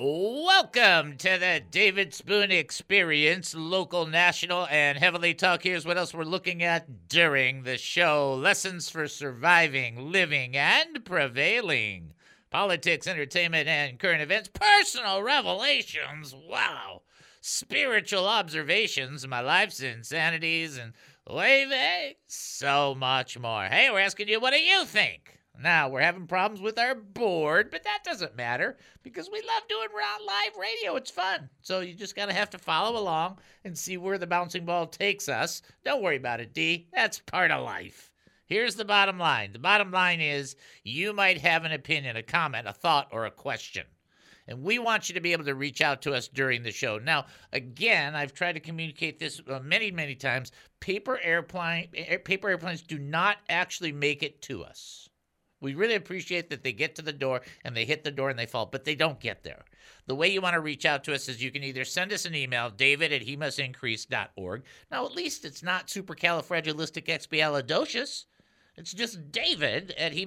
Welcome to the David Spoon Experience, local, national, and heavily talk. Here's what else we're looking at during the show lessons for surviving, living, and prevailing. Politics, entertainment, and current events, personal revelations. Wow. Spiritual observations, my life's insanities, and waving. Eh? So much more. Hey, we're asking you, what do you think? Now, we're having problems with our board, but that doesn't matter because we love doing live radio. It's fun. So you just got to have to follow along and see where the bouncing ball takes us. Don't worry about it, D. That's part of life. Here's the bottom line the bottom line is you might have an opinion, a comment, a thought, or a question. And we want you to be able to reach out to us during the show. Now, again, I've tried to communicate this uh, many, many times. Paper airplane, paper airplanes do not actually make it to us. We really appreciate that they get to the door and they hit the door and they fall, but they don't get there. The way you want to reach out to us is you can either send us an email, david at he org. Now, at least it's not supercalifragilisticexpialidocious. It's just david at he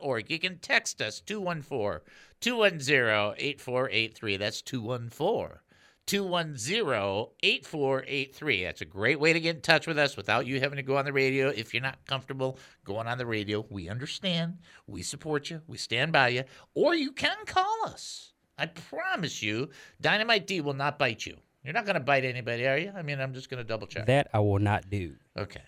org. You can text us 214 210 8483. That's 214 210 8483. That's a great way to get in touch with us without you having to go on the radio. If you're not comfortable going on the radio, we understand. We support you. We stand by you. Or you can call us. I promise you, Dynamite D will not bite you. You're not going to bite anybody, are you? I mean, I'm just going to double check. That I will not do. Okay.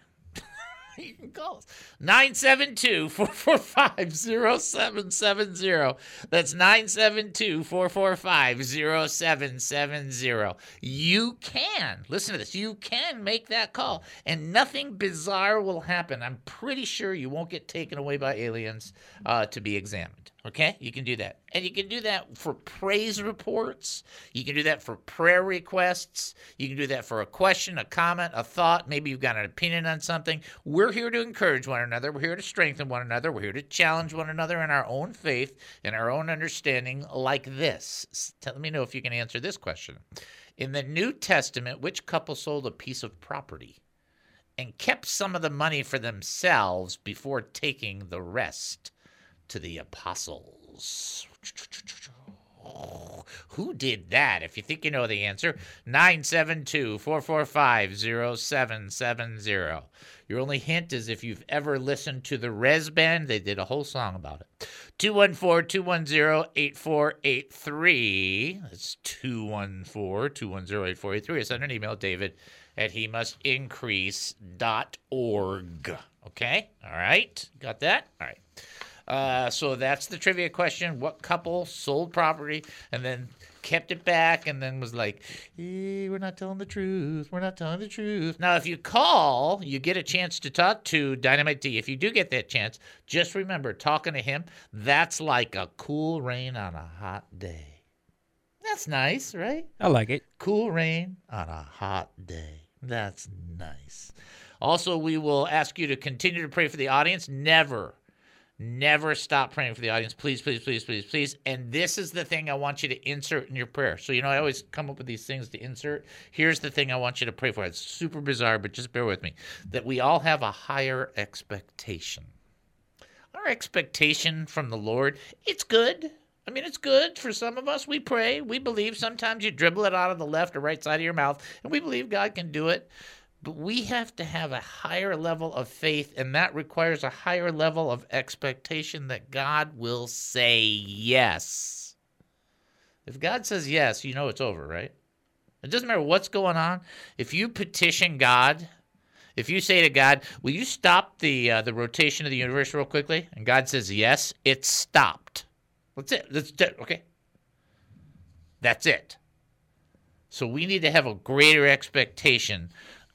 you can call us 972 445 0770. That's 972 445 0770. You can, listen to this, you can make that call and nothing bizarre will happen. I'm pretty sure you won't get taken away by aliens uh, to be examined. Okay, you can do that. And you can do that for praise reports. You can do that for prayer requests. You can do that for a question, a comment, a thought. Maybe you've got an opinion on something. We're here to encourage one another. We're here to strengthen one another. We're here to challenge one another in our own faith and our own understanding, like this. Let me know if you can answer this question. In the New Testament, which couple sold a piece of property and kept some of the money for themselves before taking the rest? To the apostles. Who did that? If you think you know the answer, 972 445 0770. Your only hint is if you've ever listened to the Rez Band, they did a whole song about it. 214 210 8483. That's 214 210 8483. Send an email, David at he must increase.org. Okay? All right? Got that? All right. Uh, so that's the trivia question. What couple sold property and then kept it back and then was like, hey, we're not telling the truth. We're not telling the truth. Now, if you call, you get a chance to talk to Dynamite D. If you do get that chance, just remember talking to him, that's like a cool rain on a hot day. That's nice, right? I like it. Cool rain on a hot day. That's nice. Also, we will ask you to continue to pray for the audience. Never Never stop praying for the audience. Please, please, please, please, please. And this is the thing I want you to insert in your prayer. So, you know, I always come up with these things to insert. Here's the thing I want you to pray for. It's super bizarre, but just bear with me. That we all have a higher expectation. Our expectation from the Lord, it's good. I mean, it's good for some of us. We pray, we believe. Sometimes you dribble it out of the left or right side of your mouth, and we believe God can do it. But we have to have a higher level of faith, and that requires a higher level of expectation that God will say yes. If God says yes, you know it's over, right? It doesn't matter what's going on. If you petition God, if you say to God, "Will you stop the uh, the rotation of the universe real quickly?" and God says yes, it's stopped. That's it. That's it. Okay. That's it. So we need to have a greater expectation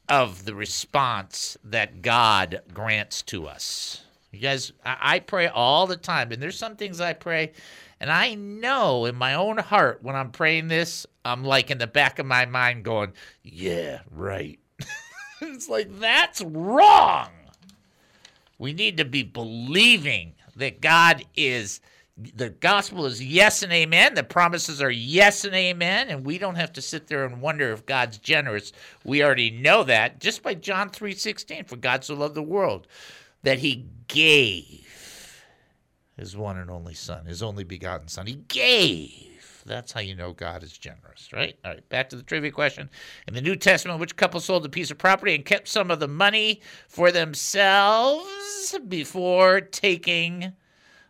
of the response that God grants to us. You guys, I, pray all the time, and there's some things I pray, and I know in my own heart when I'm praying this, I'm like in the back of my mind going, "Yeah, right." it's like that's wrong. We need to be believing that God is the gospel is yes and amen. The promises are yes and amen. And we don't have to sit there and wonder if God's generous. We already know that just by John 3:16. For God so loved the world that he gave his one and only son, his only begotten son. He gave. That's how you know God is generous, right? All right, back to the trivia question. In the New Testament, which couple sold a piece of property and kept some of the money for themselves before taking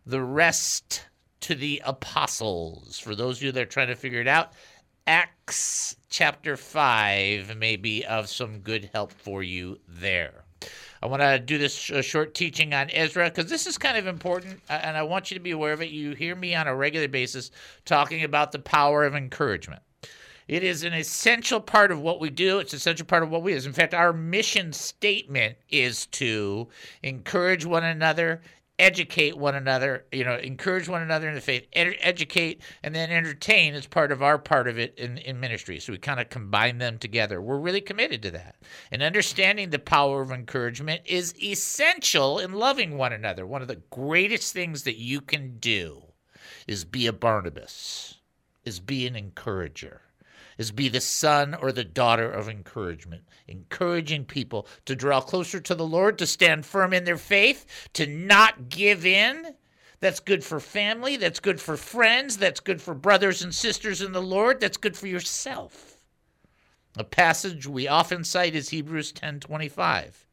the rest to the apostles. For those of you that are trying to figure it out, Acts chapter 5 may be of some good help for you there. I want to do this short teaching on Ezra because this is kind of important, and I want you to be aware of it. You hear me on a regular basis talking about the power of encouragement. It is an essential part of what we do. It's an essential part of what we do. In fact, our mission statement is to encourage one another educate one another, you know, encourage one another in the faith, ed- educate, and then entertain as part of our part of it in, in ministry. So we kind of combine them together. We're really committed to that. And understanding the power of encouragement is essential in loving one another. One of the greatest things that you can do is be a Barnabas, is be an encourager is be the son or the daughter of encouragement, encouraging people to draw closer to the Lord, to stand firm in their faith, to not give in. That's good for family, that's good for friends, that's good for brothers and sisters in the Lord, that's good for yourself. A passage we often cite is Hebrews 10:25.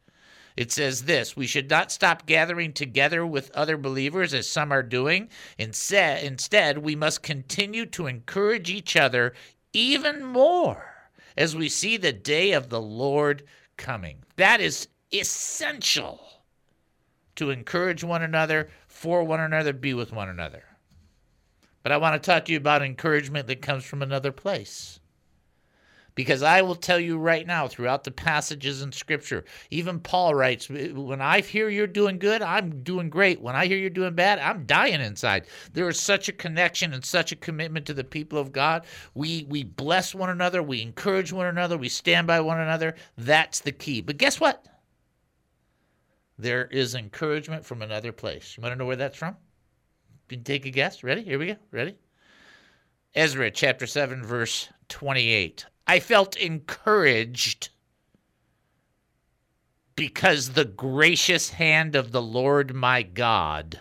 It says this We should not stop gathering together with other believers as some are doing. Instead, we must continue to encourage each other even more as we see the day of the Lord coming. That is essential to encourage one another, for one another, be with one another. But I want to talk to you about encouragement that comes from another place. Because I will tell you right now, throughout the passages in Scripture, even Paul writes, uh, When I hear you're doing good, I'm doing great. When I hear you're doing bad, I'm dying inside. There is such a connection and such a commitment to the people of God. We, we bless one another, we encourage one another, we stand by one another. That's the key. But guess what? There is encouragement from another place. You want to know where that's from? You can take a guess. Ready? Here we go. Ready? Ezra chapter 7, verse 28. I felt encouraged because the gracious hand of the Lord my God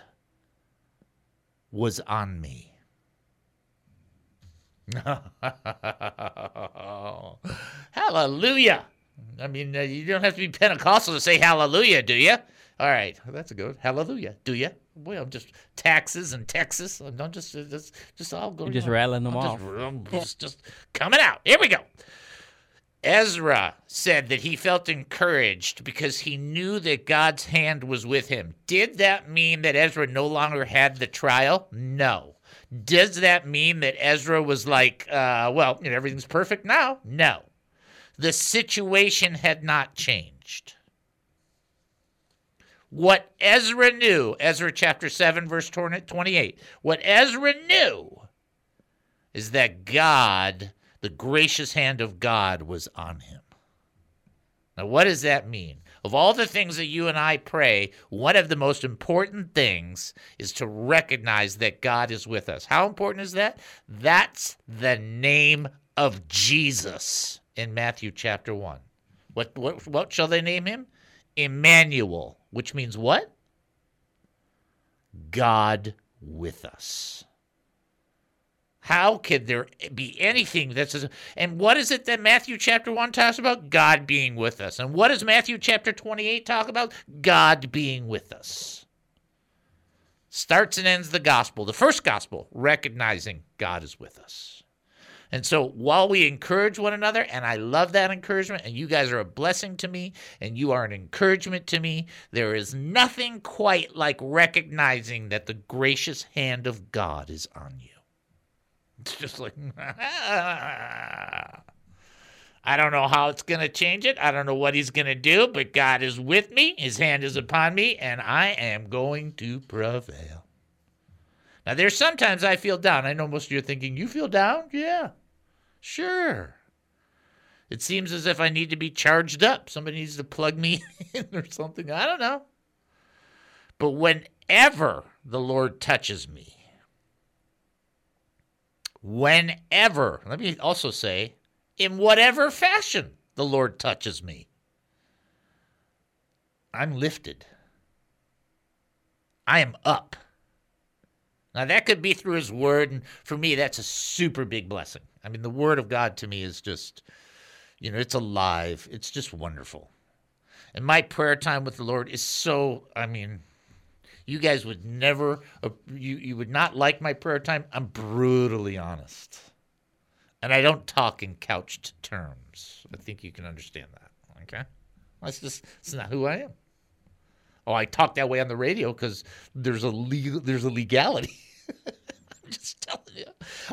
was on me. hallelujah. I mean, uh, you don't have to be Pentecostal to say hallelujah, do you? All right, that's a good hallelujah. Do you? Boy, I'm just taxes and Texas. I'm just just just all going. You're just rattling them I'm off. Just, just, just coming out. Here we go. Ezra said that he felt encouraged because he knew that God's hand was with him. Did that mean that Ezra no longer had the trial? No. Does that mean that Ezra was like, uh, well, you know, everything's perfect now? No. The situation had not changed. What Ezra knew, Ezra chapter 7, verse 28, what Ezra knew is that God, the gracious hand of God, was on him. Now, what does that mean? Of all the things that you and I pray, one of the most important things is to recognize that God is with us. How important is that? That's the name of Jesus in Matthew chapter 1. What, what, what shall they name him? Emmanuel, which means what? God with us. How could there be anything that's and what is it that Matthew chapter 1 talks about? God being with us. And what does Matthew chapter 28 talk about? God being with us. Starts and ends the gospel, the first gospel, recognizing God is with us. And so while we encourage one another, and I love that encouragement, and you guys are a blessing to me, and you are an encouragement to me, there is nothing quite like recognizing that the gracious hand of God is on you. It's just like, I don't know how it's going to change it. I don't know what he's going to do, but God is with me. His hand is upon me, and I am going to prevail. Now, there's sometimes I feel down. I know most of you are thinking, You feel down? Yeah, sure. It seems as if I need to be charged up. Somebody needs to plug me in or something. I don't know. But whenever the Lord touches me, whenever, let me also say, in whatever fashion the Lord touches me, I'm lifted. I am up. Now, that could be through His Word, and for me, that's a super big blessing. I mean, the Word of God to me is just, you know, it's alive. It's just wonderful. And my prayer time with the Lord is so, I mean, you guys would never, uh, you, you would not like my prayer time. I'm brutally honest. And I don't talk in couched terms. I think you can understand that. Okay? That's just, it's not who I am. Oh, I talk that way on the radio because there's a legal, there's a legality. I'm just telling you.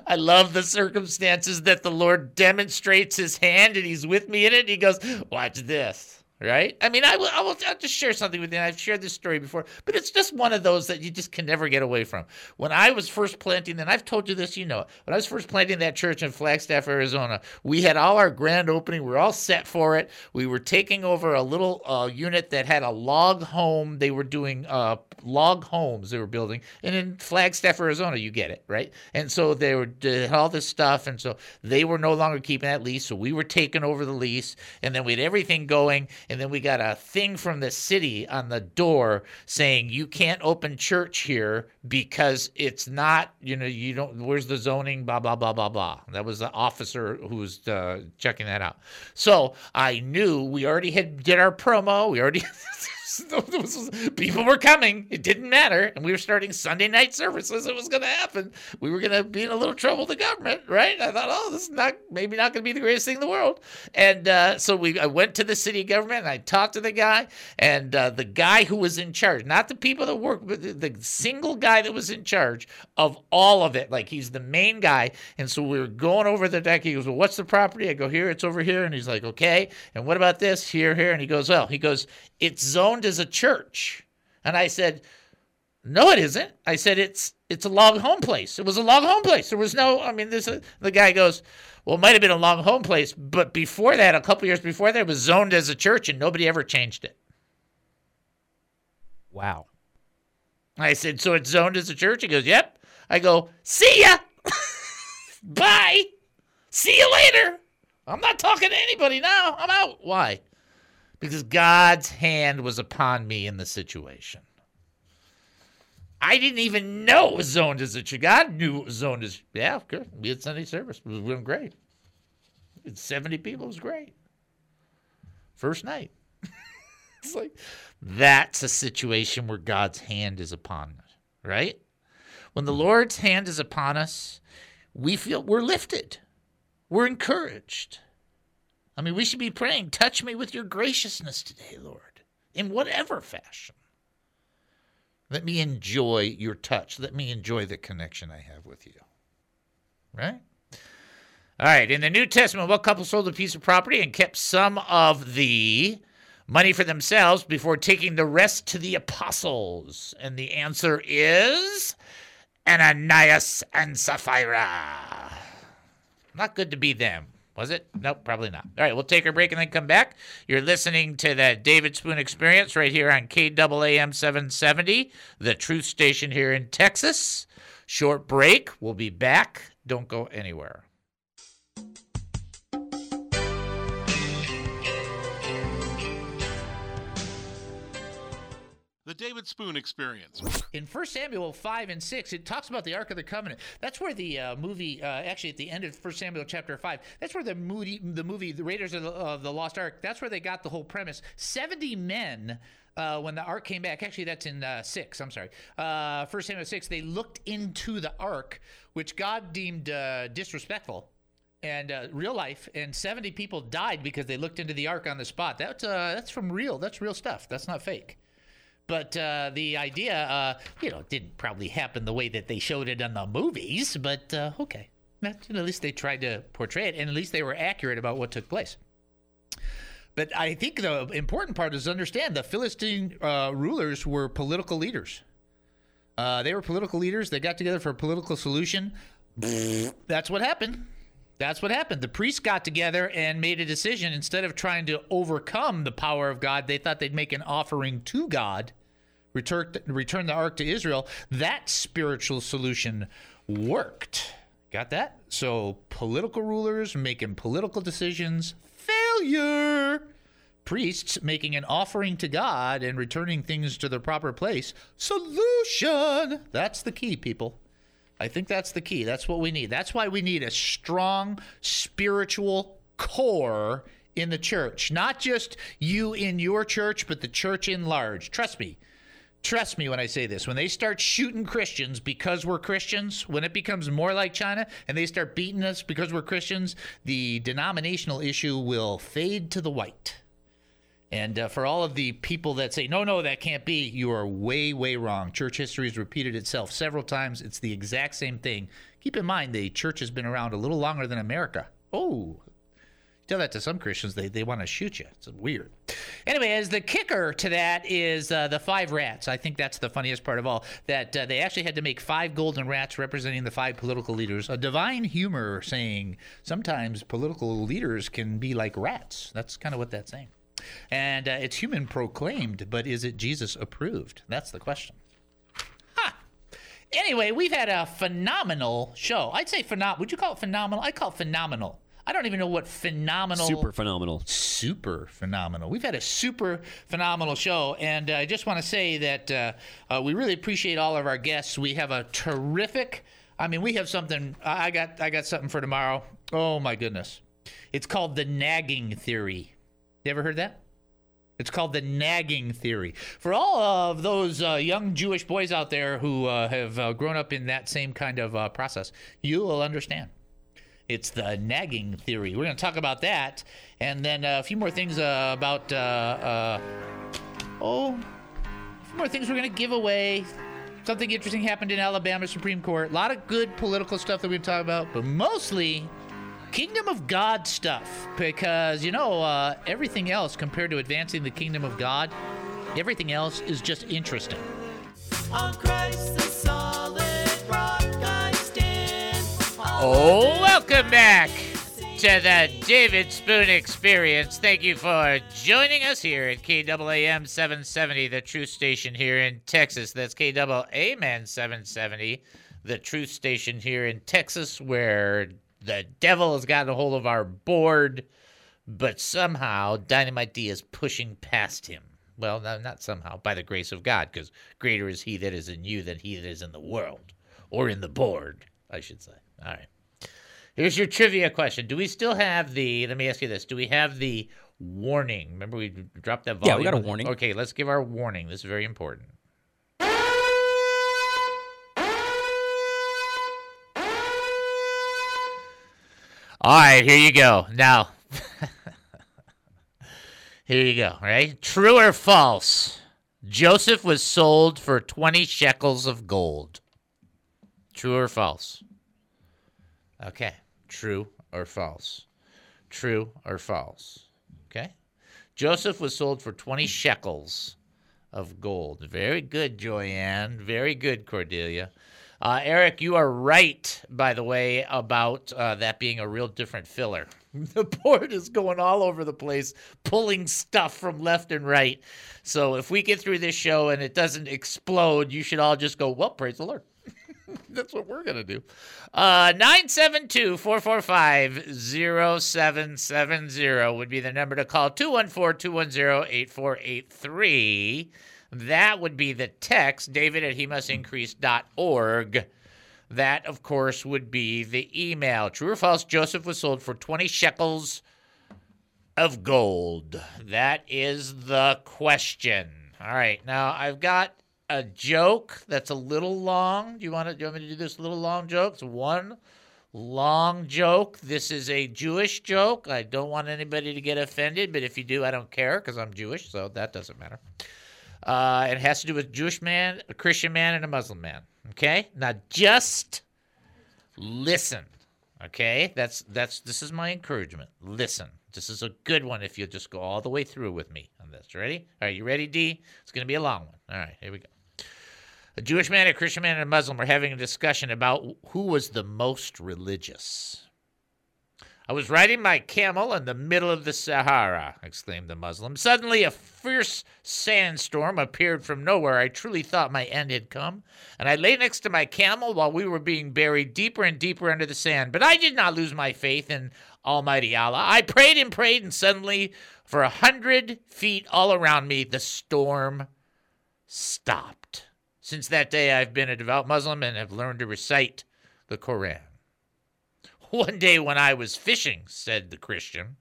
I love the circumstances that the Lord demonstrates his hand and he's with me in it. He goes, Watch this right? I mean, I will, I will I'll just share something with you. I've shared this story before, but it's just one of those that you just can never get away from. When I was first planting, and I've told you this, you know, it. when I was first planting that church in Flagstaff, Arizona, we had all our grand opening. We were all set for it. We were taking over a little uh, unit that had a log home. They were doing uh, log homes they were building, and in Flagstaff, Arizona, you get it, right? And so they were did all this stuff, and so they were no longer keeping that lease, so we were taking over the lease, and then we had everything going and then we got a thing from the city on the door saying you can't open church here because it's not, you know, you don't, where's the zoning, blah, blah, blah, blah, blah. That was the officer who was uh, checking that out. So I knew we already had did our promo. We already people were coming. It didn't matter. And we were starting Sunday night services. It was going to happen. We were going to be in a little trouble with the government, right? I thought, oh, this is not maybe not going to be the greatest thing in the world. And uh, so we, I went to the city government and I talked to the guy, and uh, the guy who was in charge, not the people that work, but the, the single guy that was in charge of all of it. Like he's the main guy. And so we were going over the deck. He goes, well, what's the property? I go, here, it's over here. And he's like, okay. And what about this? Here, here. And he goes, well, he goes, it's zoned as a church. And I said, no, it isn't. I said it's it's a log home place. It was a log home place. There was no. I mean, this. The guy goes, well, it might have been a log home place, but before that, a couple years before that, it was zoned as a church, and nobody ever changed it. Wow. I said, so it's zoned as a church. He goes, yep. I go, see ya. Bye. See you later. I'm not talking to anybody now. I'm out. Why? Because God's hand was upon me in the situation. I didn't even know it was zoned as a church. God knew it was zoned as, yeah, good. We had Sunday service. It was going great. It's 70 people. It was great. First night. it's like, that's a situation where God's hand is upon us, right? When the Lord's hand is upon us, we feel we're lifted, we're encouraged. I mean, we should be praying, touch me with your graciousness today, Lord, in whatever fashion. Let me enjoy your touch. Let me enjoy the connection I have with you. Right? All right. In the New Testament, what couple sold a piece of property and kept some of the money for themselves before taking the rest to the apostles? And the answer is Ananias and Sapphira. Not good to be them. Was it? Nope, probably not. All right, we'll take a break and then come back. You're listening to the David Spoon Experience right here on KAAM 770, the truth station here in Texas. Short break. We'll be back. Don't go anywhere. The David Spoon experience. In 1 Samuel 5 and 6, it talks about the Ark of the Covenant. That's where the uh, movie, uh, actually at the end of 1 Samuel chapter 5, that's where the movie, the, movie, the Raiders of the, the Lost Ark, that's where they got the whole premise. 70 men uh, when the ark came back. Actually, that's in uh, six. I'm sorry. Uh, First Samuel six. They looked into the ark, which God deemed uh, disrespectful and uh, real life. And 70 people died because they looked into the ark on the spot. That's uh, that's from real. That's real stuff. That's not fake. But uh, the idea, uh, you know, didn't probably happen the way that they showed it in the movies. But uh, okay, at least they tried to portray it, and at least they were accurate about what took place. But I think the important part is understand the Philistine uh, rulers were political leaders. Uh, they were political leaders. They got together for a political solution. That's what happened. That's what happened. The priests got together and made a decision. Instead of trying to overcome the power of God, they thought they'd make an offering to God, return, return the ark to Israel. That spiritual solution worked. Got that? So, political rulers making political decisions, failure. Priests making an offering to God and returning things to their proper place, solution. That's the key, people. I think that's the key. That's what we need. That's why we need a strong spiritual core in the church. Not just you in your church, but the church in large. Trust me. Trust me when I say this. When they start shooting Christians because we're Christians, when it becomes more like China and they start beating us because we're Christians, the denominational issue will fade to the white. And uh, for all of the people that say, no, no, that can't be, you are way, way wrong. Church history has repeated itself several times. It's the exact same thing. Keep in mind, the church has been around a little longer than America. Oh, tell that to some Christians, they, they want to shoot you. It's weird. Anyway, as the kicker to that is uh, the five rats. I think that's the funniest part of all. That uh, they actually had to make five golden rats representing the five political leaders. A divine humor saying sometimes political leaders can be like rats. That's kind of what that's saying. And uh, it's human proclaimed, but is it Jesus approved? That's the question. Ha! Anyway, we've had a phenomenal show. I'd say phenomenal. Would you call it phenomenal? I call it phenomenal. I don't even know what phenomenal. Super phenomenal. Super phenomenal. We've had a super phenomenal show, and uh, I just want to say that uh, uh, we really appreciate all of our guests. We have a terrific. I mean, we have something. I got. I got something for tomorrow. Oh my goodness! It's called the nagging theory. You ever heard that? It's called the nagging theory. For all of those uh, young Jewish boys out there who uh, have uh, grown up in that same kind of uh, process, you will understand. It's the nagging theory. We're going to talk about that, and then uh, a few more things uh, about oh, a few more things we're going to give away. Something interesting happened in Alabama Supreme Court. A lot of good political stuff that we're going to talk about, but mostly kingdom of God stuff because you know uh, everything else compared to advancing the kingdom of God, everything else is just interesting. Oh, welcome back to the David Spoon Experience. Thank you for joining us here at KAAM 770, the truth station here in Texas. That's KAAM 770, the truth station here in Texas, where the devil has gotten a hold of our board, but somehow Dynamite D is pushing past him. Well, no, not somehow, by the grace of God, because greater is he that is in you than he that is in the world, or in the board, I should say. All right. Here's your trivia question. Do we still have the, let me ask you this, do we have the warning? Remember we dropped that volume? Yeah, we got a warning. Okay, let's give our warning. This is very important. All right, here you go. Now, here you go, right? True or false? Joseph was sold for 20 shekels of gold. True or false? Okay. True or false? True or false? Okay. Joseph was sold for 20 shekels of gold. Very good, Joyanne. Very good, Cordelia. Uh, Eric, you are right, by the way, about uh, that being a real different filler. The board is going all over the place, pulling stuff from left and right. So if we get through this show and it doesn't explode, you should all just go, well, praise the Lord. That's what we're going to do. Uh, 972 445 0770 would be the number to call 214 210 8483. That would be the text, david at he must. That, of course, would be the email. True or false, Joseph was sold for 20 shekels of gold. That is the question. All right, now I've got a joke that's a little long. Do you want to? Do you want me to do this little long joke? It's one long joke. This is a Jewish joke. I don't want anybody to get offended, but if you do, I don't care because I'm Jewish, so that doesn't matter. Uh, it has to do with Jewish man, a Christian man, and a Muslim man. Okay, now just listen. Okay, that's that's this is my encouragement. Listen, this is a good one if you'll just go all the way through with me on this. Ready? Right, you ready, D? It's going to be a long one. All right, here we go. A Jewish man, a Christian man, and a Muslim are having a discussion about who was the most religious. I was riding my camel in the middle of the Sahara, exclaimed the Muslim. Suddenly, a fierce sandstorm appeared from nowhere. I truly thought my end had come, and I lay next to my camel while we were being buried deeper and deeper under the sand. But I did not lose my faith in Almighty Allah. I prayed and prayed, and suddenly, for a hundred feet all around me, the storm stopped. Since that day, I've been a devout Muslim and have learned to recite the Koran. One day when I was fishing, said the Christian,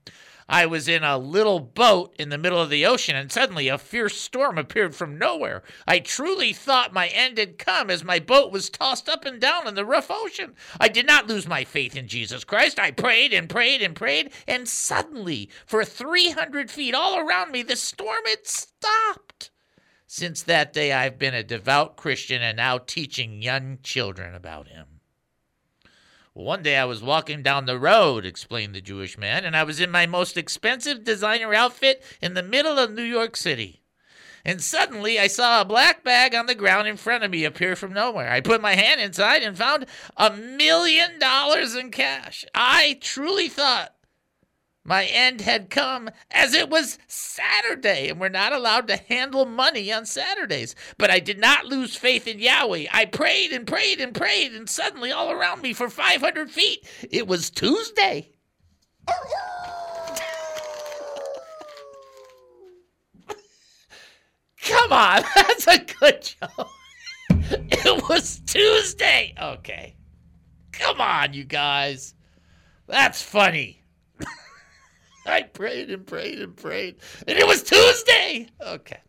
I was in a little boat in the middle of the ocean, and suddenly a fierce storm appeared from nowhere. I truly thought my end had come as my boat was tossed up and down in the rough ocean. I did not lose my faith in Jesus Christ. I prayed and prayed and prayed, and suddenly, for 300 feet all around me, the storm had stopped. Since that day, I've been a devout Christian and now teaching young children about him. One day I was walking down the road, explained the Jewish man, and I was in my most expensive designer outfit in the middle of New York City. And suddenly I saw a black bag on the ground in front of me appear from nowhere. I put my hand inside and found a million dollars in cash. I truly thought my end had come as it was Saturday, and we're not allowed to handle money on Saturdays. But I did not lose faith in Yahweh. I prayed and prayed and prayed, and suddenly, all around me for 500 feet, it was Tuesday. Come on, that's a good joke. It was Tuesday. Okay. Come on, you guys. That's funny. I prayed and prayed and prayed, and it was Tuesday. Okay.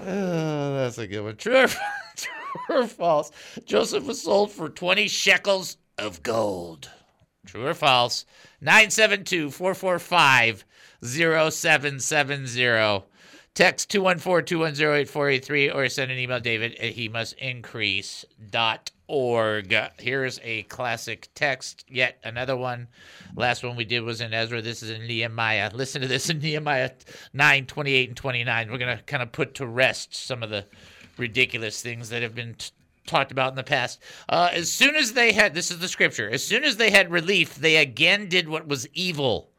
Oh, that's a good one. True or, true or false? Joseph was sold for 20 shekels of gold. True or false? 972 445 0770. Text 214 210 8483 or send an email, David at he must increase dot org. Here's a classic text, yet another one. Last one we did was in Ezra. This is in Nehemiah. Listen to this in Nehemiah 9 28 and 29. We're going to kind of put to rest some of the ridiculous things that have been t- talked about in the past. Uh, as soon as they had, this is the scripture, as soon as they had relief, they again did what was evil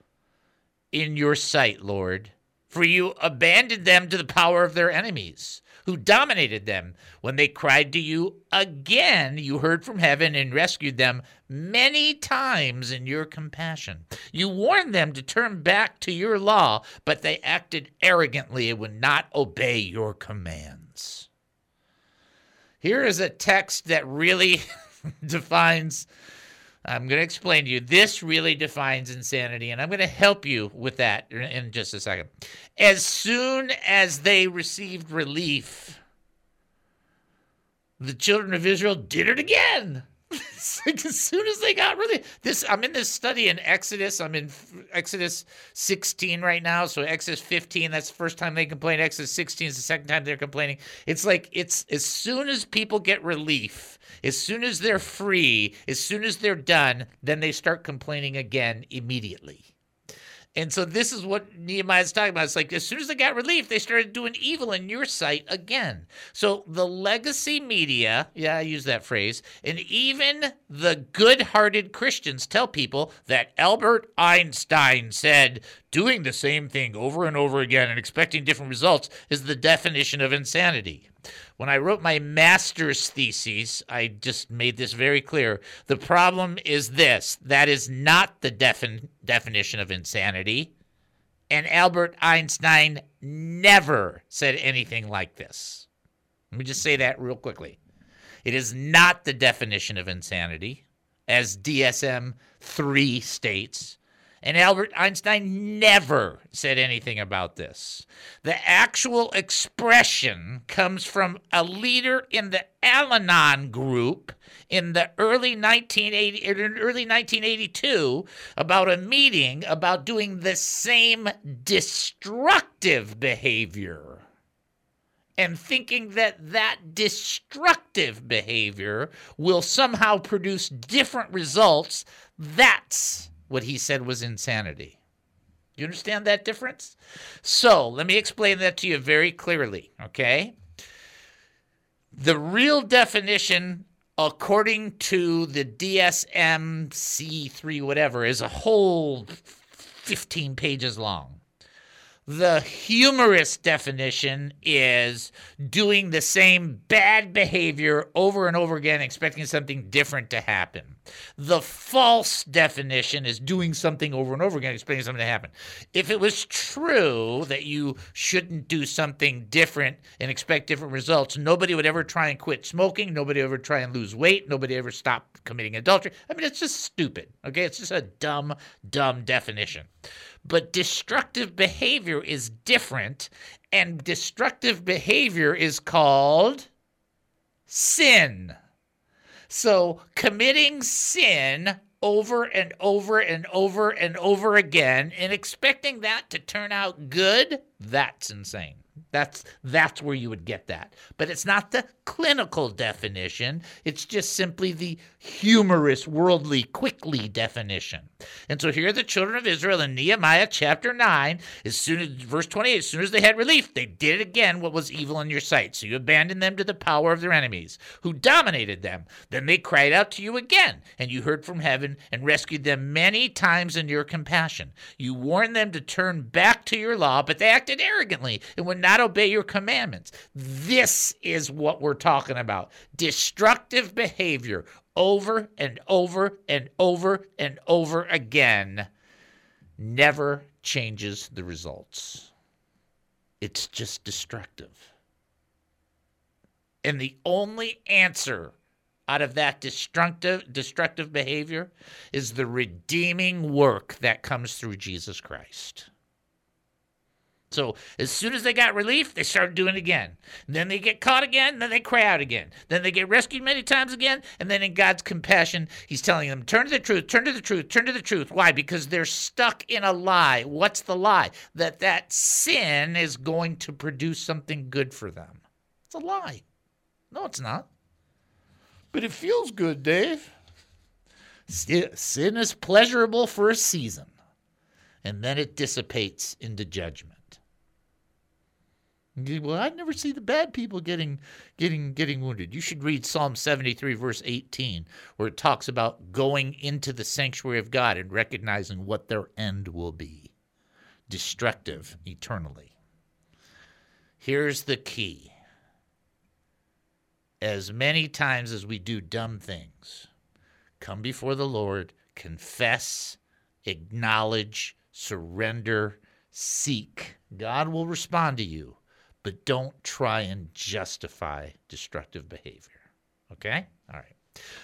in your sight, Lord. For you abandoned them to the power of their enemies who dominated them. When they cried to you again, you heard from heaven and rescued them many times in your compassion. You warned them to turn back to your law, but they acted arrogantly and would not obey your commands. Here is a text that really defines I'm going to explain to you. This really defines insanity, and I'm going to help you with that in just a second. As soon as they received relief, the children of Israel did it again. like as soon as they got really this i'm in this study in exodus. I'm in exodus 16 right now. So exodus 15 that's the first time they complain. Exodus 16 is the second time they're complaining. It's like it's as soon as people get relief as soon as they're free as soon as they're done then they start complaining again immediately and so this is what Nehemiah is talking about. It's like as soon as they got relief, they started doing evil in your sight again. So the legacy media, yeah, I use that phrase, and even the good hearted Christians tell people that Albert Einstein said doing the same thing over and over again and expecting different results is the definition of insanity. When I wrote my master's thesis, I just made this very clear. The problem is this that is not the defin- definition of insanity. And Albert Einstein never said anything like this. Let me just say that real quickly. It is not the definition of insanity, as DSM 3 states. And Albert Einstein never said anything about this. The actual expression comes from a leader in the Al Anon group in the early 1980 early 1982 about a meeting about doing the same destructive behavior and thinking that that destructive behavior will somehow produce different results, that's what he said was insanity. You understand that difference? So let me explain that to you very clearly, okay? The real definition, according to the DSM C3, whatever, is a whole 15 pages long. The humorous definition is doing the same bad behavior over and over again, expecting something different to happen. The false definition is doing something over and over again, expecting something to happen. If it was true that you shouldn't do something different and expect different results, nobody would ever try and quit smoking. Nobody would ever try and lose weight. Nobody ever stop committing adultery. I mean, it's just stupid. Okay, it's just a dumb, dumb definition. But destructive behavior is different, and destructive behavior is called sin. So committing sin over and over and over and over again and expecting that to turn out good, that's insane. That's that's where you would get that. But it's not the clinical definition. It's just simply the humorous, worldly, quickly definition. And so here are the children of Israel in Nehemiah chapter 9. As soon as verse 28, as soon as they had relief, they did again what was evil in your sight. So you abandoned them to the power of their enemies, who dominated them. Then they cried out to you again, and you heard from heaven and rescued them many times in your compassion. You warned them to turn back to your law, but they acted arrogantly and would not obey your commandments. This is what we're talking about. Destructive behavior over and over and over and over again never changes the results. It's just destructive. And the only answer out of that destructive destructive behavior is the redeeming work that comes through Jesus Christ. So as soon as they got relief, they started doing it again. then they get caught again, then they cry out again. Then they get rescued many times again, and then in God's compassion, He's telling them, turn to the truth, turn to the truth, turn to the truth. Why? Because they're stuck in a lie. What's the lie? That that sin is going to produce something good for them. It's a lie. No, it's not. But it feels good, Dave. Sin is pleasurable for a season, and then it dissipates into judgment. Well, I never see the bad people getting getting getting wounded. You should read Psalm 73 verse 18 where it talks about going into the sanctuary of God and recognizing what their end will be. Destructive eternally. Here's the key. As many times as we do dumb things, come before the Lord, confess, acknowledge, surrender, seek. God will respond to you but don't try and justify destructive behavior. Okay? All right.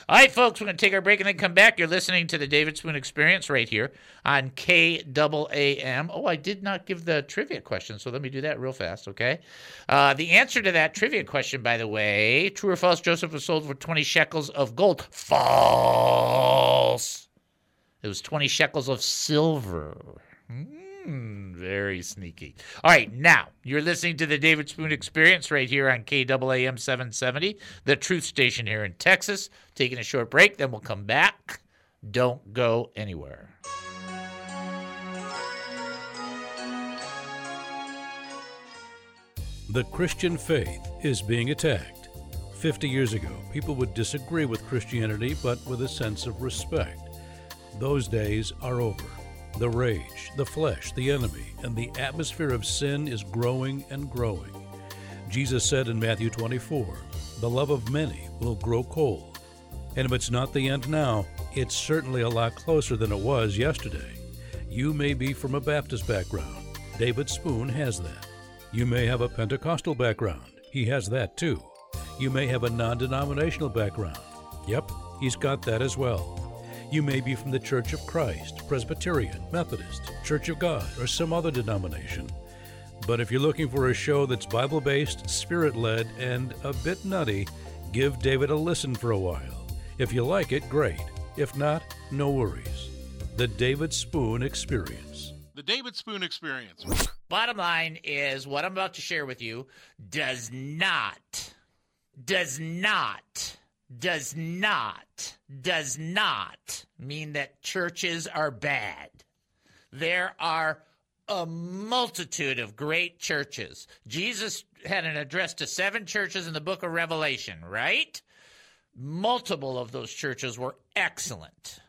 All right, folks, we're going to take our break and then come back. You're listening to the David Spoon Experience right here on KAAM. Oh, I did not give the trivia question, so let me do that real fast, okay? Uh, the answer to that trivia question, by the way, true or false, Joseph was sold for 20 shekels of gold. False. It was 20 shekels of silver. Hmm. Hmm, very sneaky. All right, now you're listening to the David Spoon Experience right here on KAAM 770, the truth station here in Texas. Taking a short break, then we'll come back. Don't go anywhere. The Christian faith is being attacked. 50 years ago, people would disagree with Christianity, but with a sense of respect. Those days are over. The rage, the flesh, the enemy, and the atmosphere of sin is growing and growing. Jesus said in Matthew 24, The love of many will grow cold. And if it's not the end now, it's certainly a lot closer than it was yesterday. You may be from a Baptist background. David Spoon has that. You may have a Pentecostal background. He has that too. You may have a non denominational background. Yep, he's got that as well. You may be from the Church of Christ, Presbyterian, Methodist, Church of God, or some other denomination. But if you're looking for a show that's Bible based, spirit led, and a bit nutty, give David a listen for a while. If you like it, great. If not, no worries. The David Spoon Experience. The David Spoon Experience. Bottom line is what I'm about to share with you does not, does not, does not, does not mean that churches are bad. There are a multitude of great churches. Jesus had an address to seven churches in the book of Revelation, right? Multiple of those churches were excellent.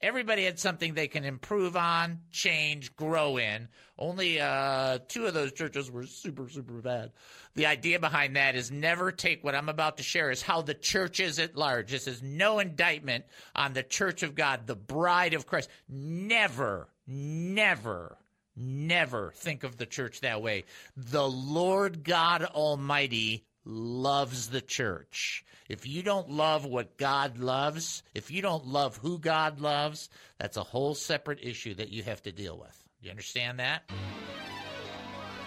Everybody had something they can improve on, change, grow in. Only uh, two of those churches were super, super bad. The idea behind that is never take what I'm about to share is how the church is at large. This is no indictment on the church of God, the bride of Christ. Never, never Never think of the church that way. The Lord God Almighty loves the church. If you don't love what God loves, if you don't love who God loves, that's a whole separate issue that you have to deal with. You understand that?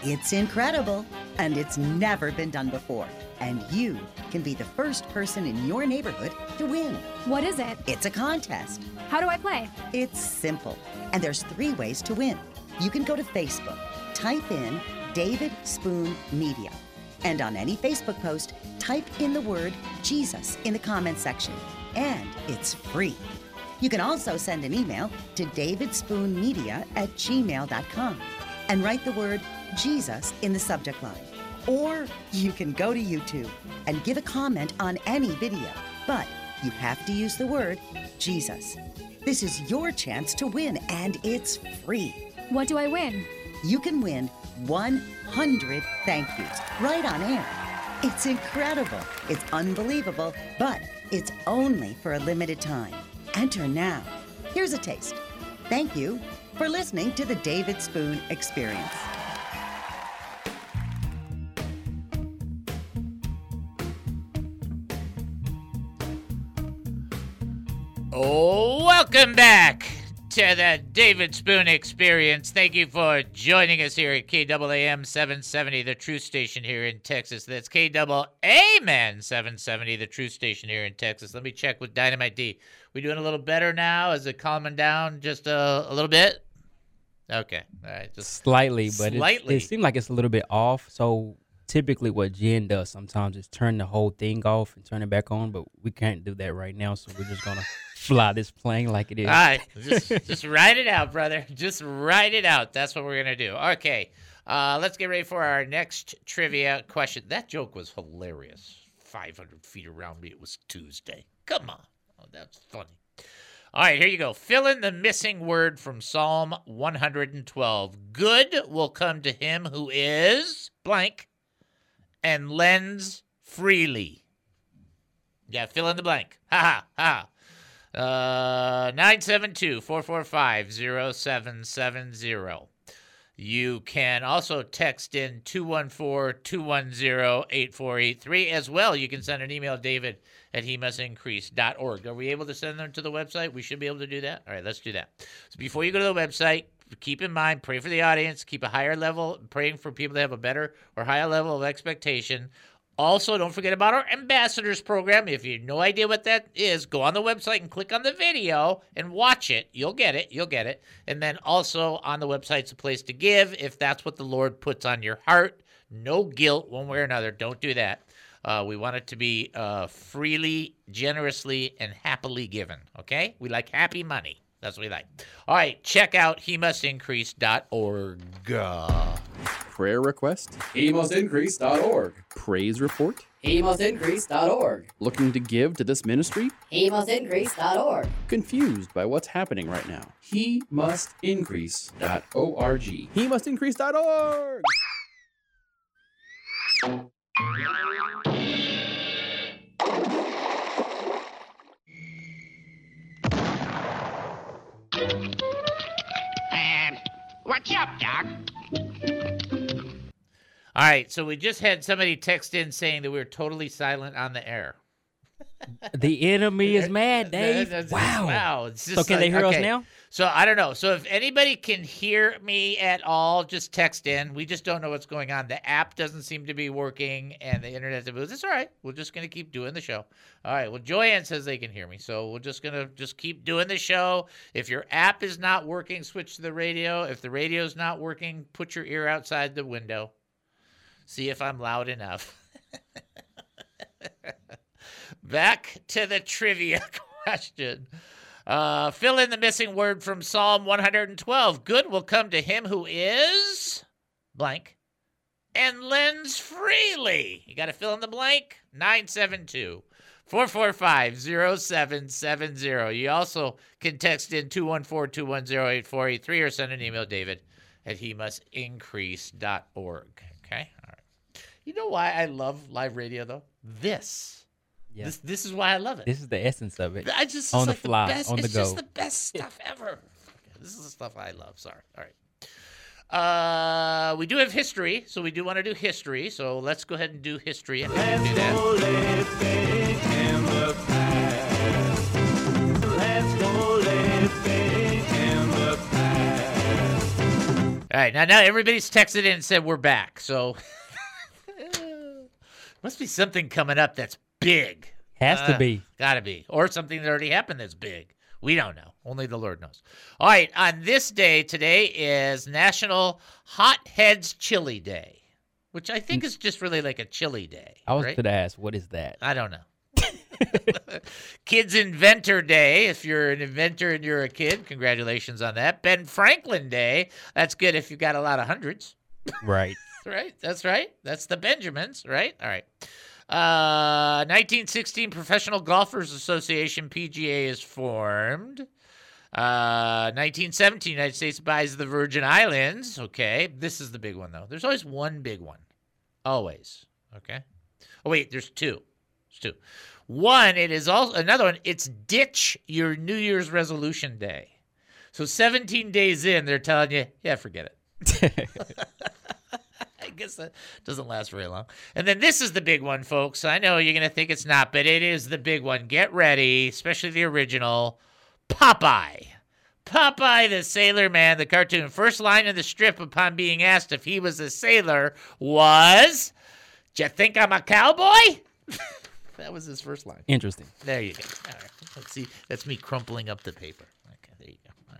It's incredible, and it's never been done before. And you can be the first person in your neighborhood to win. What is it? It's a contest. How do I play? It's simple, and there's three ways to win. You can go to Facebook, type in David Spoon Media, and on any Facebook post, type in the word Jesus in the comments section, and it's free. You can also send an email to davidspoonmedia at gmail.com and write the word Jesus in the subject line. Or you can go to YouTube and give a comment on any video, but you have to use the word Jesus. This is your chance to win, and it's free. What do I win? You can win 100 thank yous right on air. It's incredible. It's unbelievable, but it's only for a limited time. Enter now. Here's a taste. Thank you for listening to the David Spoon Experience. Oh, welcome back to the David Spoon Experience. Thank you for joining us here at KAAM 770, the Truth station here in Texas. That's KAAM 770, the Truth station here in Texas. Let me check with Dynamite D. We doing a little better now? Is it calming down just a, a little bit? Okay, all right, just slightly, but Slightly. It, it seemed like it's a little bit off. So typically, what Jen does sometimes is turn the whole thing off and turn it back on, but we can't do that right now. So we're just gonna fly this plane like it is. All right, just just write it out, brother. Just write it out. That's what we're gonna do. Okay, uh, let's get ready for our next trivia question. That joke was hilarious. Five hundred feet around me, it was Tuesday. Come on, oh, that's funny. All right, here you go. Fill in the missing word from Psalm 112. Good will come to him who is blank and lends freely. Yeah, fill in the blank. Ha ha ha. Uh, 972-445-0770. You can also text in 214-210-8483 as well. You can send an email, david at he must increase.org. Are we able to send them to the website? We should be able to do that. All right, let's do that. So before you go to the website, keep in mind, pray for the audience, keep a higher level, praying for people to have a better or higher level of expectation. Also, don't forget about our ambassadors program. If you have no idea what that is, go on the website and click on the video and watch it. You'll get it. You'll get it. And then also on the website's a place to give if that's what the Lord puts on your heart. No guilt one way or another. Don't do that. Uh, we want it to be uh, freely, generously, and happily given. Okay? We like happy money. That's what we like. All right, check out he must increase.org. Prayer request? HeMustIncrease.org. Praise report? HeMustIncrease.org. Looking to give to this ministry? HeMustIncrease.org. Confused by what's happening right now? HeMustIncrease.org. He must increase.org! What's up, Doc? All right, so we just had somebody text in saying that we were totally silent on the air. The enemy is mad, Dave. That's- Wow. Wow. It's So just can they like- hear us now? So I don't know. So if anybody can hear me at all, just text in. We just don't know what's going on. The app doesn't seem to be working, and the internet. It's all right. We're just gonna keep doing the show. All right. Well, Joyanne says they can hear me, so we're just gonna just keep doing the show. If your app is not working, switch to the radio. If the radio's not working, put your ear outside the window. See if I'm loud enough. Back to the trivia question. Uh, fill in the missing word from Psalm 112. Good will come to him who is blank and lends freely. You got to fill in the blank. 972 445 0770. You also can text in 214 210 8483 or send an email, David at he must increase.org. Okay? All right. You know why I love live radio, though? This. Yeah. This, this is why I love it. This is the essence of it. I just on the like fly, the best, on the it's go. just the best stuff ever. This is the stuff I love. Sorry. All right. Uh, we do have history, so we do want to do history. So let's go ahead and do history. And do that. All right, now now everybody's texted in and said we're back. So must be something coming up that's big. Has to Uh, be. Gotta be. Or something that already happened that's big. We don't know. Only the Lord knows. All right. On this day, today is National Hot Heads Chili Day, which I think is just really like a chili day. I was right? going to ask, what is that? I don't know. Kids Inventor Day. If you're an inventor and you're a kid, congratulations on that. Ben Franklin Day. That's good if you've got a lot of hundreds. Right. right. That's right. That's the Benjamins, right? All right. Uh, 1916 Professional Golfers Association PGA is formed. Uh, 1917 United States buys the Virgin Islands. Okay, this is the big one though. There's always one big one, always. Okay. Oh wait, there's two. There's two. One, it is also another one. It's ditch your New Year's resolution day. So 17 days in, they're telling you, yeah, forget it. I guess that doesn't last very long. And then this is the big one, folks. I know you're going to think it's not, but it is the big one. Get ready, especially the original Popeye. Popeye the Sailor Man, the cartoon. First line in the strip upon being asked if he was a sailor was, Do you think I'm a cowboy? that was his first line. Interesting. There you go. All right. Let's see. That's me crumpling up the paper. Okay, there you go. All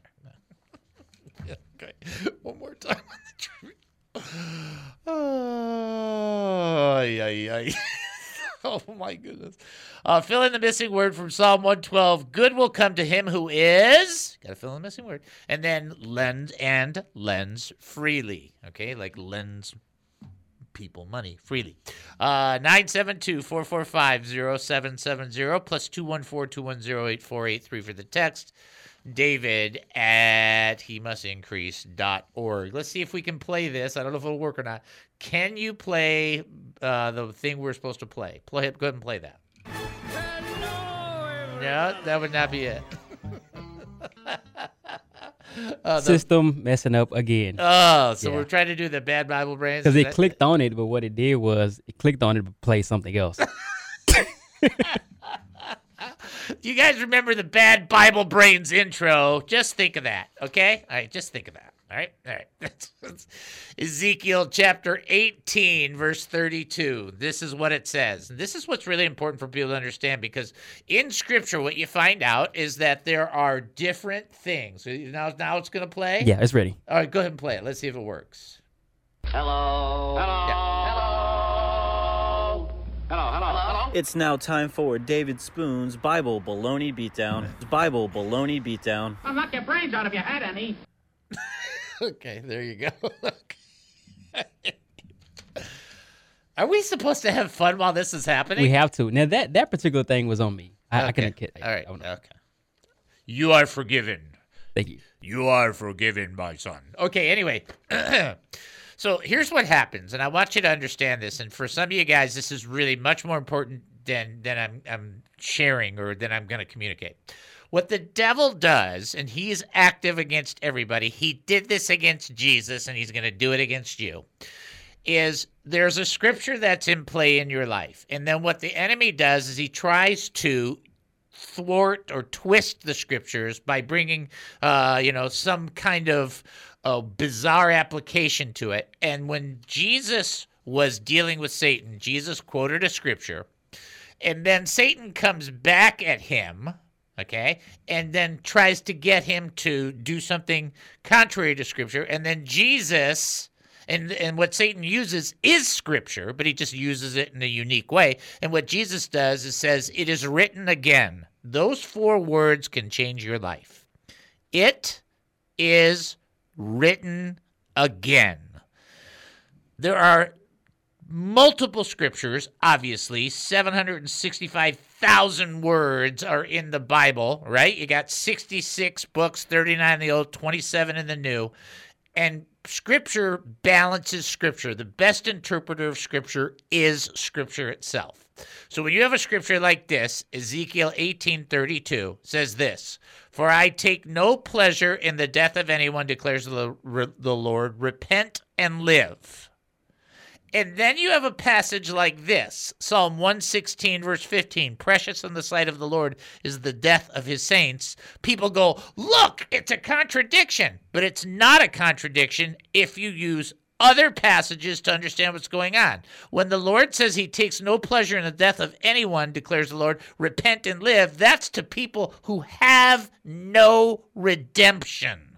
right. okay. One more time on the tree. Oh, ay, ay, ay. oh my goodness. Uh, fill in the missing word from Psalm 112. Good will come to him who is. Got to fill in the missing word. And then lend and lends freely. Okay, like lends people money freely. Uh, 972 445 0770 plus 214 210 8483 for the text. David at he must increase.org. Let's see if we can play this. I don't know if it'll work or not. Can you play uh, the thing we're supposed to play? Play it. Go ahead and play that. No, that would not be it. Uh, the- System messing up again. oh, so Yeah. we're trying to do the bad Bible brains. Because Is it that- clicked on it, but what it did was it clicked on it to play something else. Do you guys remember the bad Bible brains intro? Just think of that, okay? All right, just think of that. All right, all right. That's, that's Ezekiel chapter 18, verse 32. This is what it says. And this is what's really important for people to understand because in Scripture, what you find out is that there are different things. Now, now it's going to play. yeah, it's ready. All right, go ahead and play it. Let's see if it works. Hello. Hello. Hello. Hello. Hello. It's now time for David Spoon's Bible Baloney Beatdown. Bible Baloney Beatdown. I'll knock your brains out if you had any. okay, there you go. Are we supposed to have fun while this is happening? We have to. Now that that particular thing was on me. I, I Okay. couldn't kid. All right. Okay. You are forgiven. Thank you. You are forgiven, my son. Okay, anyway. so here's what happens, and I want you to understand this. And for some of you guys, this is really much more important than than I'm I'm sharing or than I'm gonna communicate. What the devil does, and he's active against everybody, he did this against Jesus, and he's gonna do it against you, is there's a scripture that's in play in your life. And then what the enemy does is he tries to thwart or twist the scriptures by bringing, uh, you know, some kind of uh, bizarre application to it. And when Jesus was dealing with Satan, Jesus quoted a scripture, and then Satan comes back at him, okay, and then tries to get him to do something contrary to scripture. And then Jesus. And, and what Satan uses is scripture, but he just uses it in a unique way. And what Jesus does is says, It is written again. Those four words can change your life. It is written again. There are multiple scriptures, obviously. 765,000 words are in the Bible, right? You got 66 books, 39 in the Old, 27 in the New. And scripture balances scripture. The best interpreter of scripture is scripture itself. So when you have a scripture like this, Ezekiel 18:32 says this, "For I take no pleasure in the death of anyone," declares the, the Lord. "Repent and live." And then you have a passage like this Psalm 116, verse 15 Precious in the sight of the Lord is the death of his saints. People go, Look, it's a contradiction. But it's not a contradiction if you use other passages to understand what's going on. When the Lord says he takes no pleasure in the death of anyone, declares the Lord, repent and live, that's to people who have no redemption.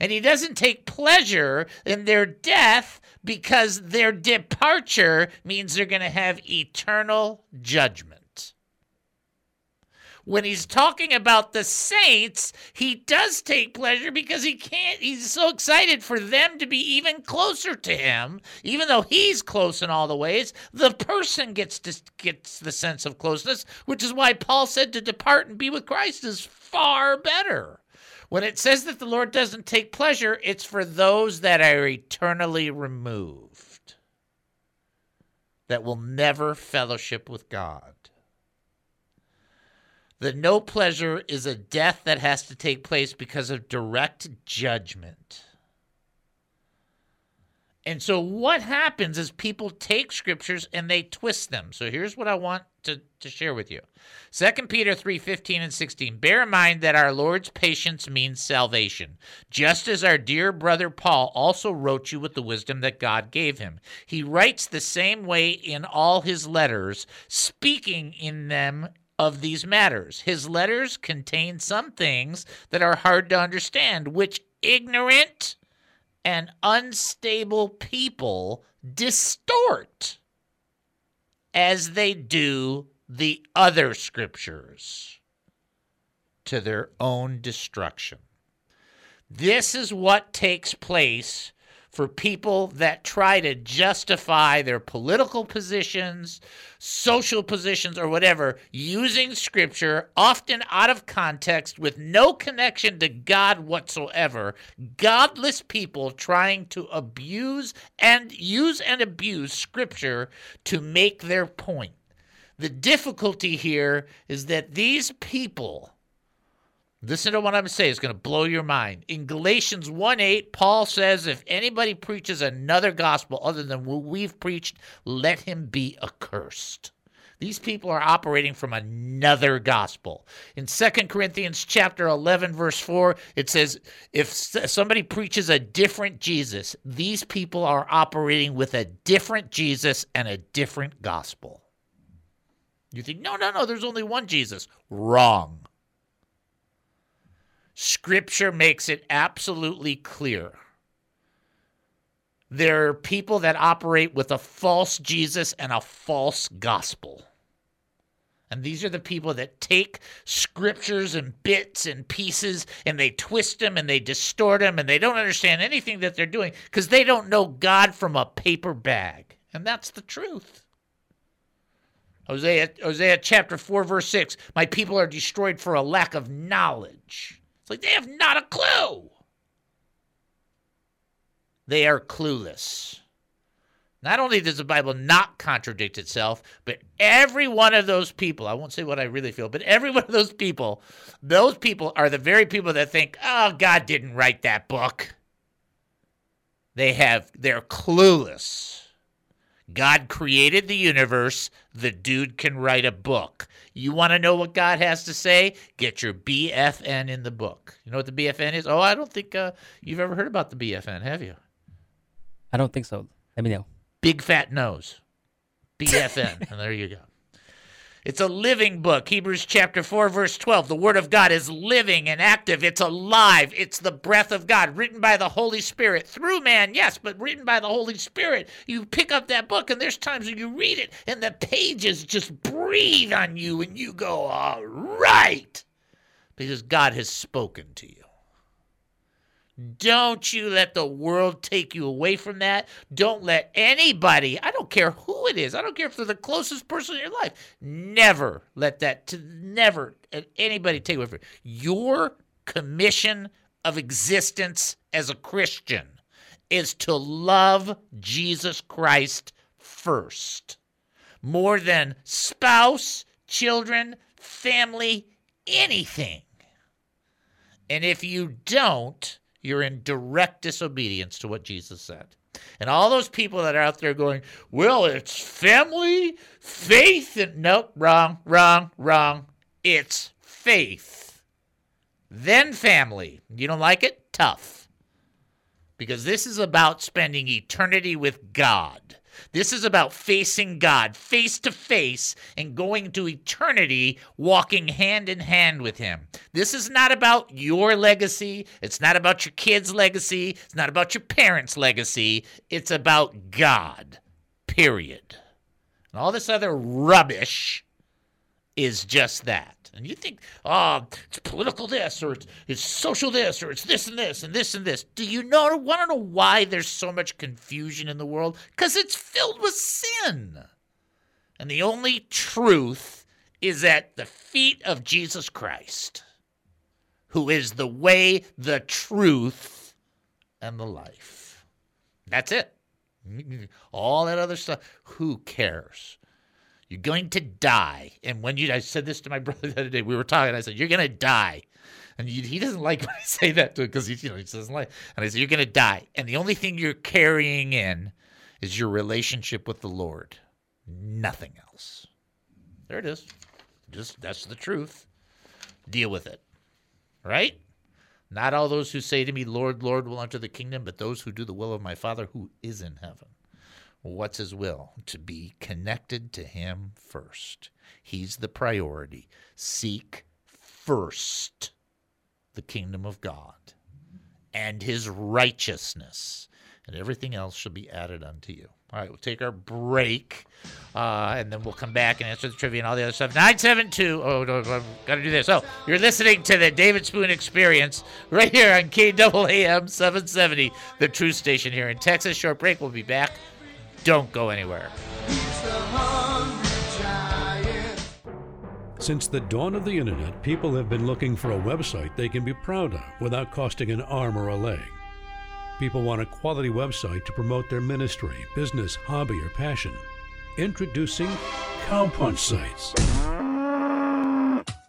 And he doesn't take pleasure in their death because their departure means they're going to have eternal judgment. When he's talking about the saints, he does take pleasure because he can't, he's so excited for them to be even closer to him. Even though he's close in all the ways, the person gets to, gets the sense of closeness, which is why Paul said to depart and be with Christ is far better. When it says that the Lord doesn't take pleasure, it's for those that are eternally removed, that will never fellowship with God. The no pleasure is a death that has to take place because of direct judgment. And so what happens is people take scriptures and they twist them. So here's what I want to, to share with you. 2 Peter 3 15 and 16. Bear in mind that our Lord's patience means salvation, just as our dear brother Paul also wrote you with the wisdom that God gave him. He writes the same way in all his letters, speaking in them of these matters. His letters contain some things that are hard to understand, which ignorant and unstable people distort as they do the other scriptures to their own destruction. This is what takes place for people that try to justify their political positions, social positions, or whatever using scripture, often out of context with no connection to God whatsoever. Godless people trying to abuse and use and abuse scripture to make their point. The difficulty here is that these people Listen to what I'm saying. It's going to blow your mind. In Galatians 1 8, Paul says, If anybody preaches another gospel other than what we've preached, let him be accursed. These people are operating from another gospel. In 2 Corinthians chapter 11 verse 4, it says if somebody preaches a different Jesus, these people are operating with a different Jesus and a different gospel. You think, "No, no, no, there's only one Jesus." Wrong. Scripture makes it absolutely clear. There are people that operate with a false Jesus and a false gospel. And these are the people that take scriptures and bits and pieces and they twist them and they distort them and they don't understand anything that they're doing because they don't know God from a paper bag. And that's the truth. Hosea, Hosea chapter 4, verse 6 My people are destroyed for a lack of knowledge. It's like they have not a clue. They are clueless. Not only does the Bible not contradict itself, but every one of those people, I won't say what I really feel, but every one of those people, those people are the very people that think, oh, God didn't write that book. They have they're clueless. God created the universe. The dude can write a book. You want to know what God has to say? Get your BFN in the book. You know what the BFN is? Oh, I don't think uh, you've ever heard about the BFN, have you? I don't think so. Let me know. Big fat nose. BFN. and there you go. It's a living book. Hebrews chapter 4, verse 12. The Word of God is living and active. It's alive. It's the breath of God, written by the Holy Spirit through man, yes, but written by the Holy Spirit. You pick up that book, and there's times when you read it, and the pages just breathe on you, and you go, all right, because God has spoken to you. Don't you let the world take you away from that. Don't let anybody, I don't care who it is, I don't care if they're the closest person in your life, never let that, to, never uh, anybody take away from you. Your commission of existence as a Christian is to love Jesus Christ first, more than spouse, children, family, anything. And if you don't, you're in direct disobedience to what Jesus said. And all those people that are out there going, well, it's family, faith, and nope, wrong, wrong, wrong. It's faith. Then family. You don't like it? Tough. Because this is about spending eternity with God. This is about facing God face to face and going to eternity walking hand in hand with Him. This is not about your legacy. It's not about your kids' legacy. It's not about your parents' legacy. It's about God, period. And all this other rubbish is just that. And you think, oh, it's political this, or it's, it's social this, or it's this and this, and this and this. Do you know, want to know why there's so much confusion in the world? Because it's filled with sin. And the only truth is at the feet of Jesus Christ, who is the way, the truth, and the life. That's it. All that other stuff, who cares? You're going to die. And when you, I said this to my brother the other day, we were talking, I said, You're going to die. And he doesn't like when I say that to him because he, you know, he doesn't like. And I said, You're going to die. And the only thing you're carrying in is your relationship with the Lord, nothing else. There it is. Just that's the truth. Deal with it. Right? Not all those who say to me, Lord, Lord, will enter the kingdom, but those who do the will of my Father who is in heaven. What's his will? To be connected to him first. He's the priority. Seek first the kingdom of God and his righteousness, and everything else shall be added unto you. All right, we'll take our break, uh, and then we'll come back and answer the trivia and all the other stuff. 972. Oh, no, I've got to do this. Oh, you're listening to the David Spoon Experience right here on KAAM 770, the true station here in Texas. Short break. We'll be back. Don't go anywhere. Since the dawn of the internet, people have been looking for a website they can be proud of without costing an arm or a leg. People want a quality website to promote their ministry, business, hobby, or passion. Introducing Cowpunch Sites.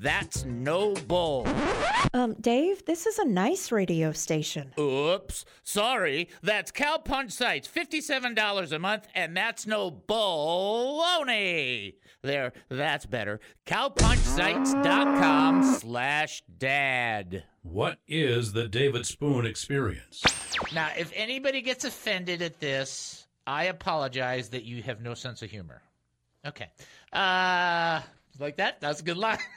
that's no bull. Um, Dave, this is a nice radio station. Oops, sorry. That's Cowpunch Sites, $57 a month, and that's no baloney. There, that's better. Cowpunchsites.com slash dad. What is the David Spoon experience? Now, if anybody gets offended at this, I apologize that you have no sense of humor. Okay. Uh, like that? That's a good line.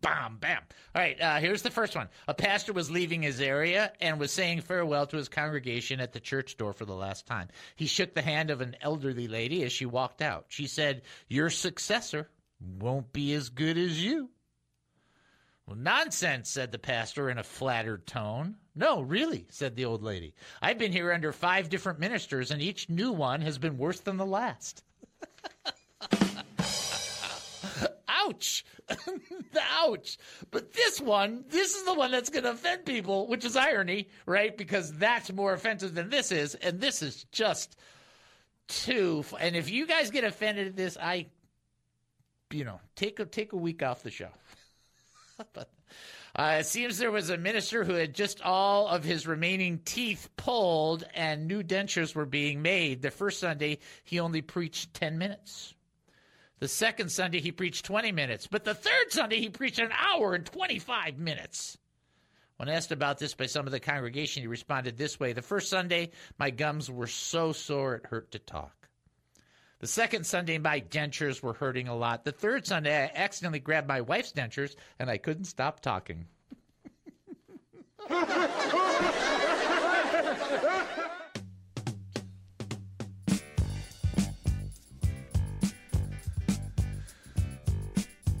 bam, bam. All right, uh, here's the first one. A pastor was leaving his area and was saying farewell to his congregation at the church door for the last time. He shook the hand of an elderly lady as she walked out. She said, Your successor won't be as good as you. Well, nonsense, said the pastor in a flattered tone. No, really, said the old lady. I've been here under five different ministers, and each new one has been worse than the last. Ouch. Ouch. But this one, this is the one that's going to offend people, which is irony, right? Because that's more offensive than this is. And this is just too. And if you guys get offended at this, I, you know, take a, take a week off the show. but uh, it seems there was a minister who had just all of his remaining teeth pulled and new dentures were being made. The first Sunday, he only preached 10 minutes. The second Sunday, he preached 20 minutes. But the third Sunday, he preached an hour and 25 minutes. When asked about this by some of the congregation, he responded this way The first Sunday, my gums were so sore it hurt to talk. The second Sunday, my dentures were hurting a lot. The third Sunday, I accidentally grabbed my wife's dentures and I couldn't stop talking.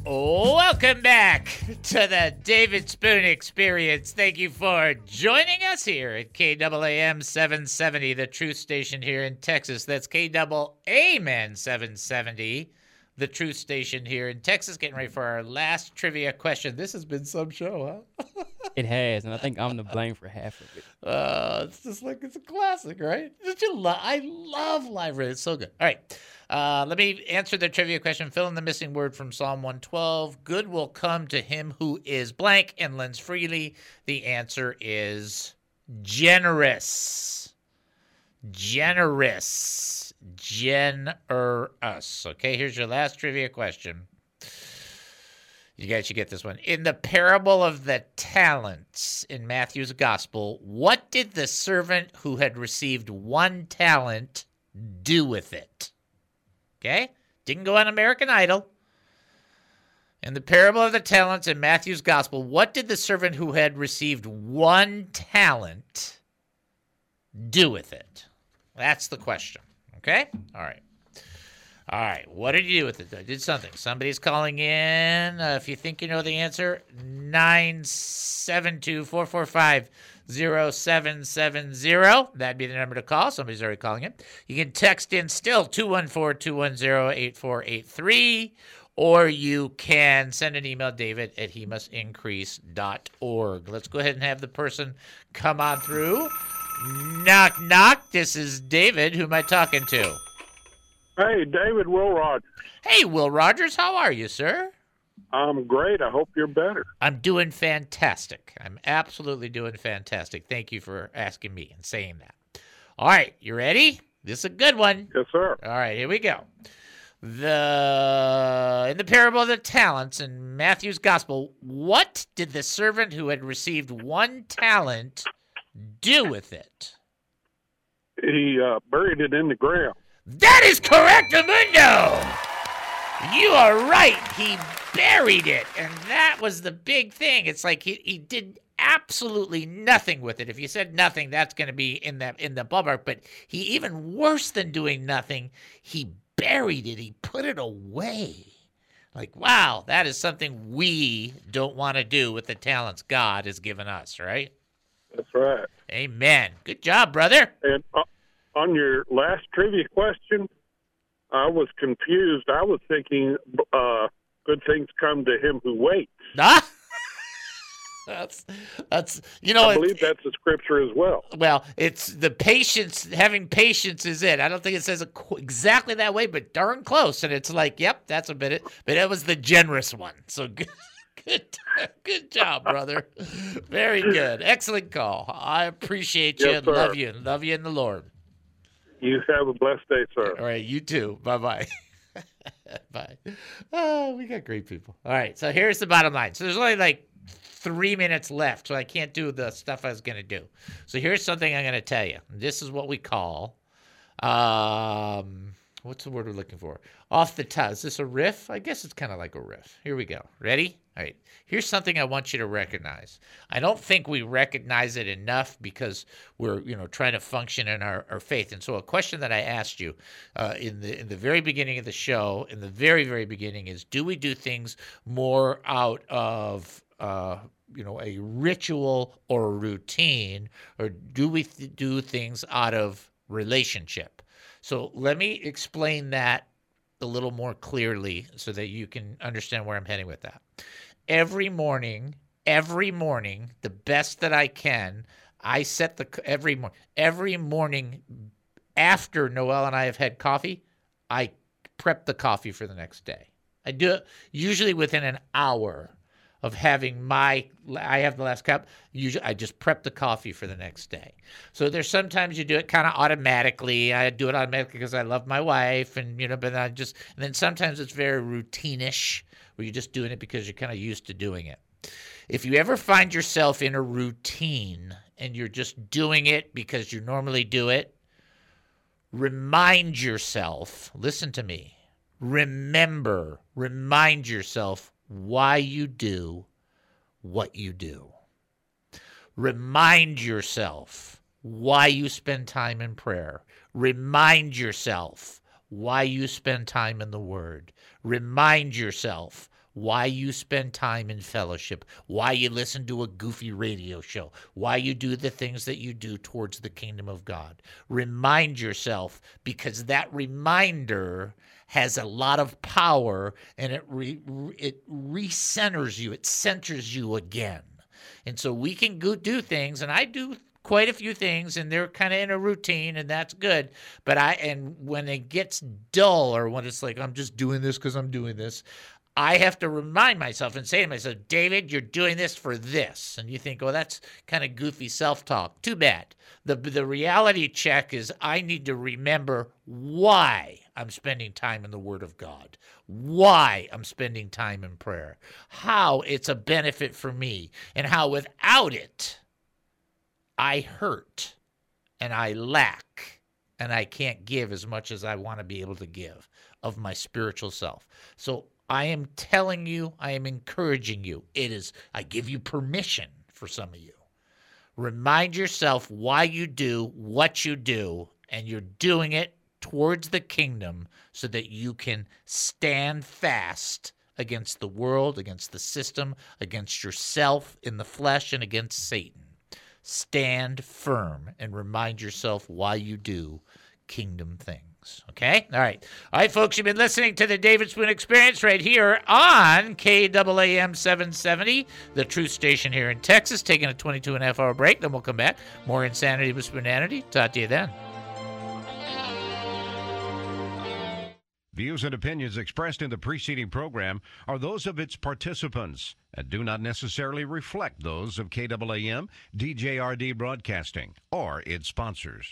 Welcome back to the David Spoon Experience. Thank you for joining us here at KAAM 770, the truth station here in Texas. That's KAAM 770, the truth station here in Texas. Getting ready for our last trivia question. This has been some show, huh? It has, and I think I'm to blame for half of it. Uh, it's just like it's a classic, right? Did you lo- I love live radio. It's so good. All right. Uh, let me answer the trivia question. Fill in the missing word from Psalm 112. Good will come to him who is blank and lends freely. The answer is generous. Generous. Generous. Okay, here's your last trivia question. You guys should get this one. In the parable of the talents in Matthew's gospel, what did the servant who had received one talent do with it? Okay? Didn't go on American Idol. In the parable of the talents in Matthew's gospel, what did the servant who had received one talent do with it? That's the question. Okay? All right. All right. What did you do with it? I did something. Somebody's calling in. Uh, if you think you know the answer, 972 445 0770. That'd be the number to call. Somebody's already calling it. You can text in still 214 210 8483. Or you can send an email, David at he must increase.org. Let's go ahead and have the person come on through. Knock, knock. This is David. Who am I talking to? Hey, David Will Rogers. Hey, Will Rogers. How are you, sir? I'm great. I hope you're better. I'm doing fantastic. I'm absolutely doing fantastic. Thank you for asking me and saying that. All right, you ready? This is a good one. Yes, sir. All right, here we go. The in the parable of the talents in Matthew's gospel, what did the servant who had received one talent do with it? He uh, buried it in the ground. That is correct, Amundo. You are right. He buried it, and that was the big thing. It's like he, he did absolutely nothing with it. If you said nothing, that's going to be in the in the ballpark. But he even worse than doing nothing. He buried it. He put it away. Like wow, that is something we don't want to do with the talents God has given us, right? That's right. Amen. Good job, brother. And uh, on your last trivia question, I was confused. I was thinking, uh, good things come to him who waits. Ah? that's that's you know I believe that's the scripture as well. Well, it's the patience. Having patience is it. I don't think it says it exactly that way, but darn close. And it's like, yep, that's a bit it. But it was the generous one. So good. Good, good job, brother. Very good. Excellent call. I appreciate you. Yes. Love you. Love you in the Lord. You have a blessed day, sir. All right, you too. Bye bye. bye. Oh, we got great people. All right, so here's the bottom line. So there's only like three minutes left, so I can't do the stuff I was going to do. So here's something I'm going to tell you. This is what we call, um, what's the word we're looking for? Off the top. Is this a riff? I guess it's kind of like a riff. Here we go. Ready? All right. Here's something I want you to recognize. I don't think we recognize it enough because we're, you know, trying to function in our, our faith. And so, a question that I asked you uh, in the in the very beginning of the show, in the very very beginning, is: Do we do things more out of uh, you know a ritual or a routine, or do we th- do things out of relationship? So let me explain that a little more clearly so that you can understand where I'm heading with that. Every morning, every morning, the best that I can, I set the every morning, every morning after Noel and I have had coffee, I prep the coffee for the next day. I do it usually within an hour of having my I have the last cup. Usually, I just prep the coffee for the next day. So there's sometimes you do it kind of automatically. I do it automatically because I love my wife, and you know. But I just and then sometimes it's very routinish, where you're just doing it because you're kind of used to doing it. If you ever find yourself in a routine and you're just doing it because you normally do it, remind yourself. Listen to me. Remember. Remind yourself why you do what you do. Remind yourself why you spend time in prayer. Remind yourself why you spend time in the Word. Remind yourself why you spend time in fellowship, why you listen to a goofy radio show, why you do the things that you do towards the kingdom of God. Remind yourself because that reminder has a lot of power and it re, it recenters you, it centers you again. And so we can go do things, and I do quite a few things, and they're kind of in a routine, and that's good. But I and when it gets dull, or when it's like I'm just doing this because I'm doing this, I have to remind myself and say to myself, David, you're doing this for this. And you think, well, that's kind of goofy self talk. Too bad. The, the reality check is I need to remember why I'm spending time in the Word of God, why I'm spending time in prayer, how it's a benefit for me, and how without it, I hurt and I lack and I can't give as much as I want to be able to give of my spiritual self. So I am telling you, I am encouraging you. It is, I give you permission for some of you. Remind yourself why you do what you do, and you're doing it towards the kingdom so that you can stand fast against the world, against the system, against yourself in the flesh, and against Satan. Stand firm and remind yourself why you do kingdom things. Okay? All right. All right, folks, you've been listening to the David Spoon Experience right here on KAAM 770, the truth station here in Texas, taking a 22 and a half hour break. Then we'll come back. More insanity with spoonanity. Talk to you then. Views and opinions expressed in the preceding program are those of its participants and do not necessarily reflect those of KAAM, DJRD Broadcasting, or its sponsors.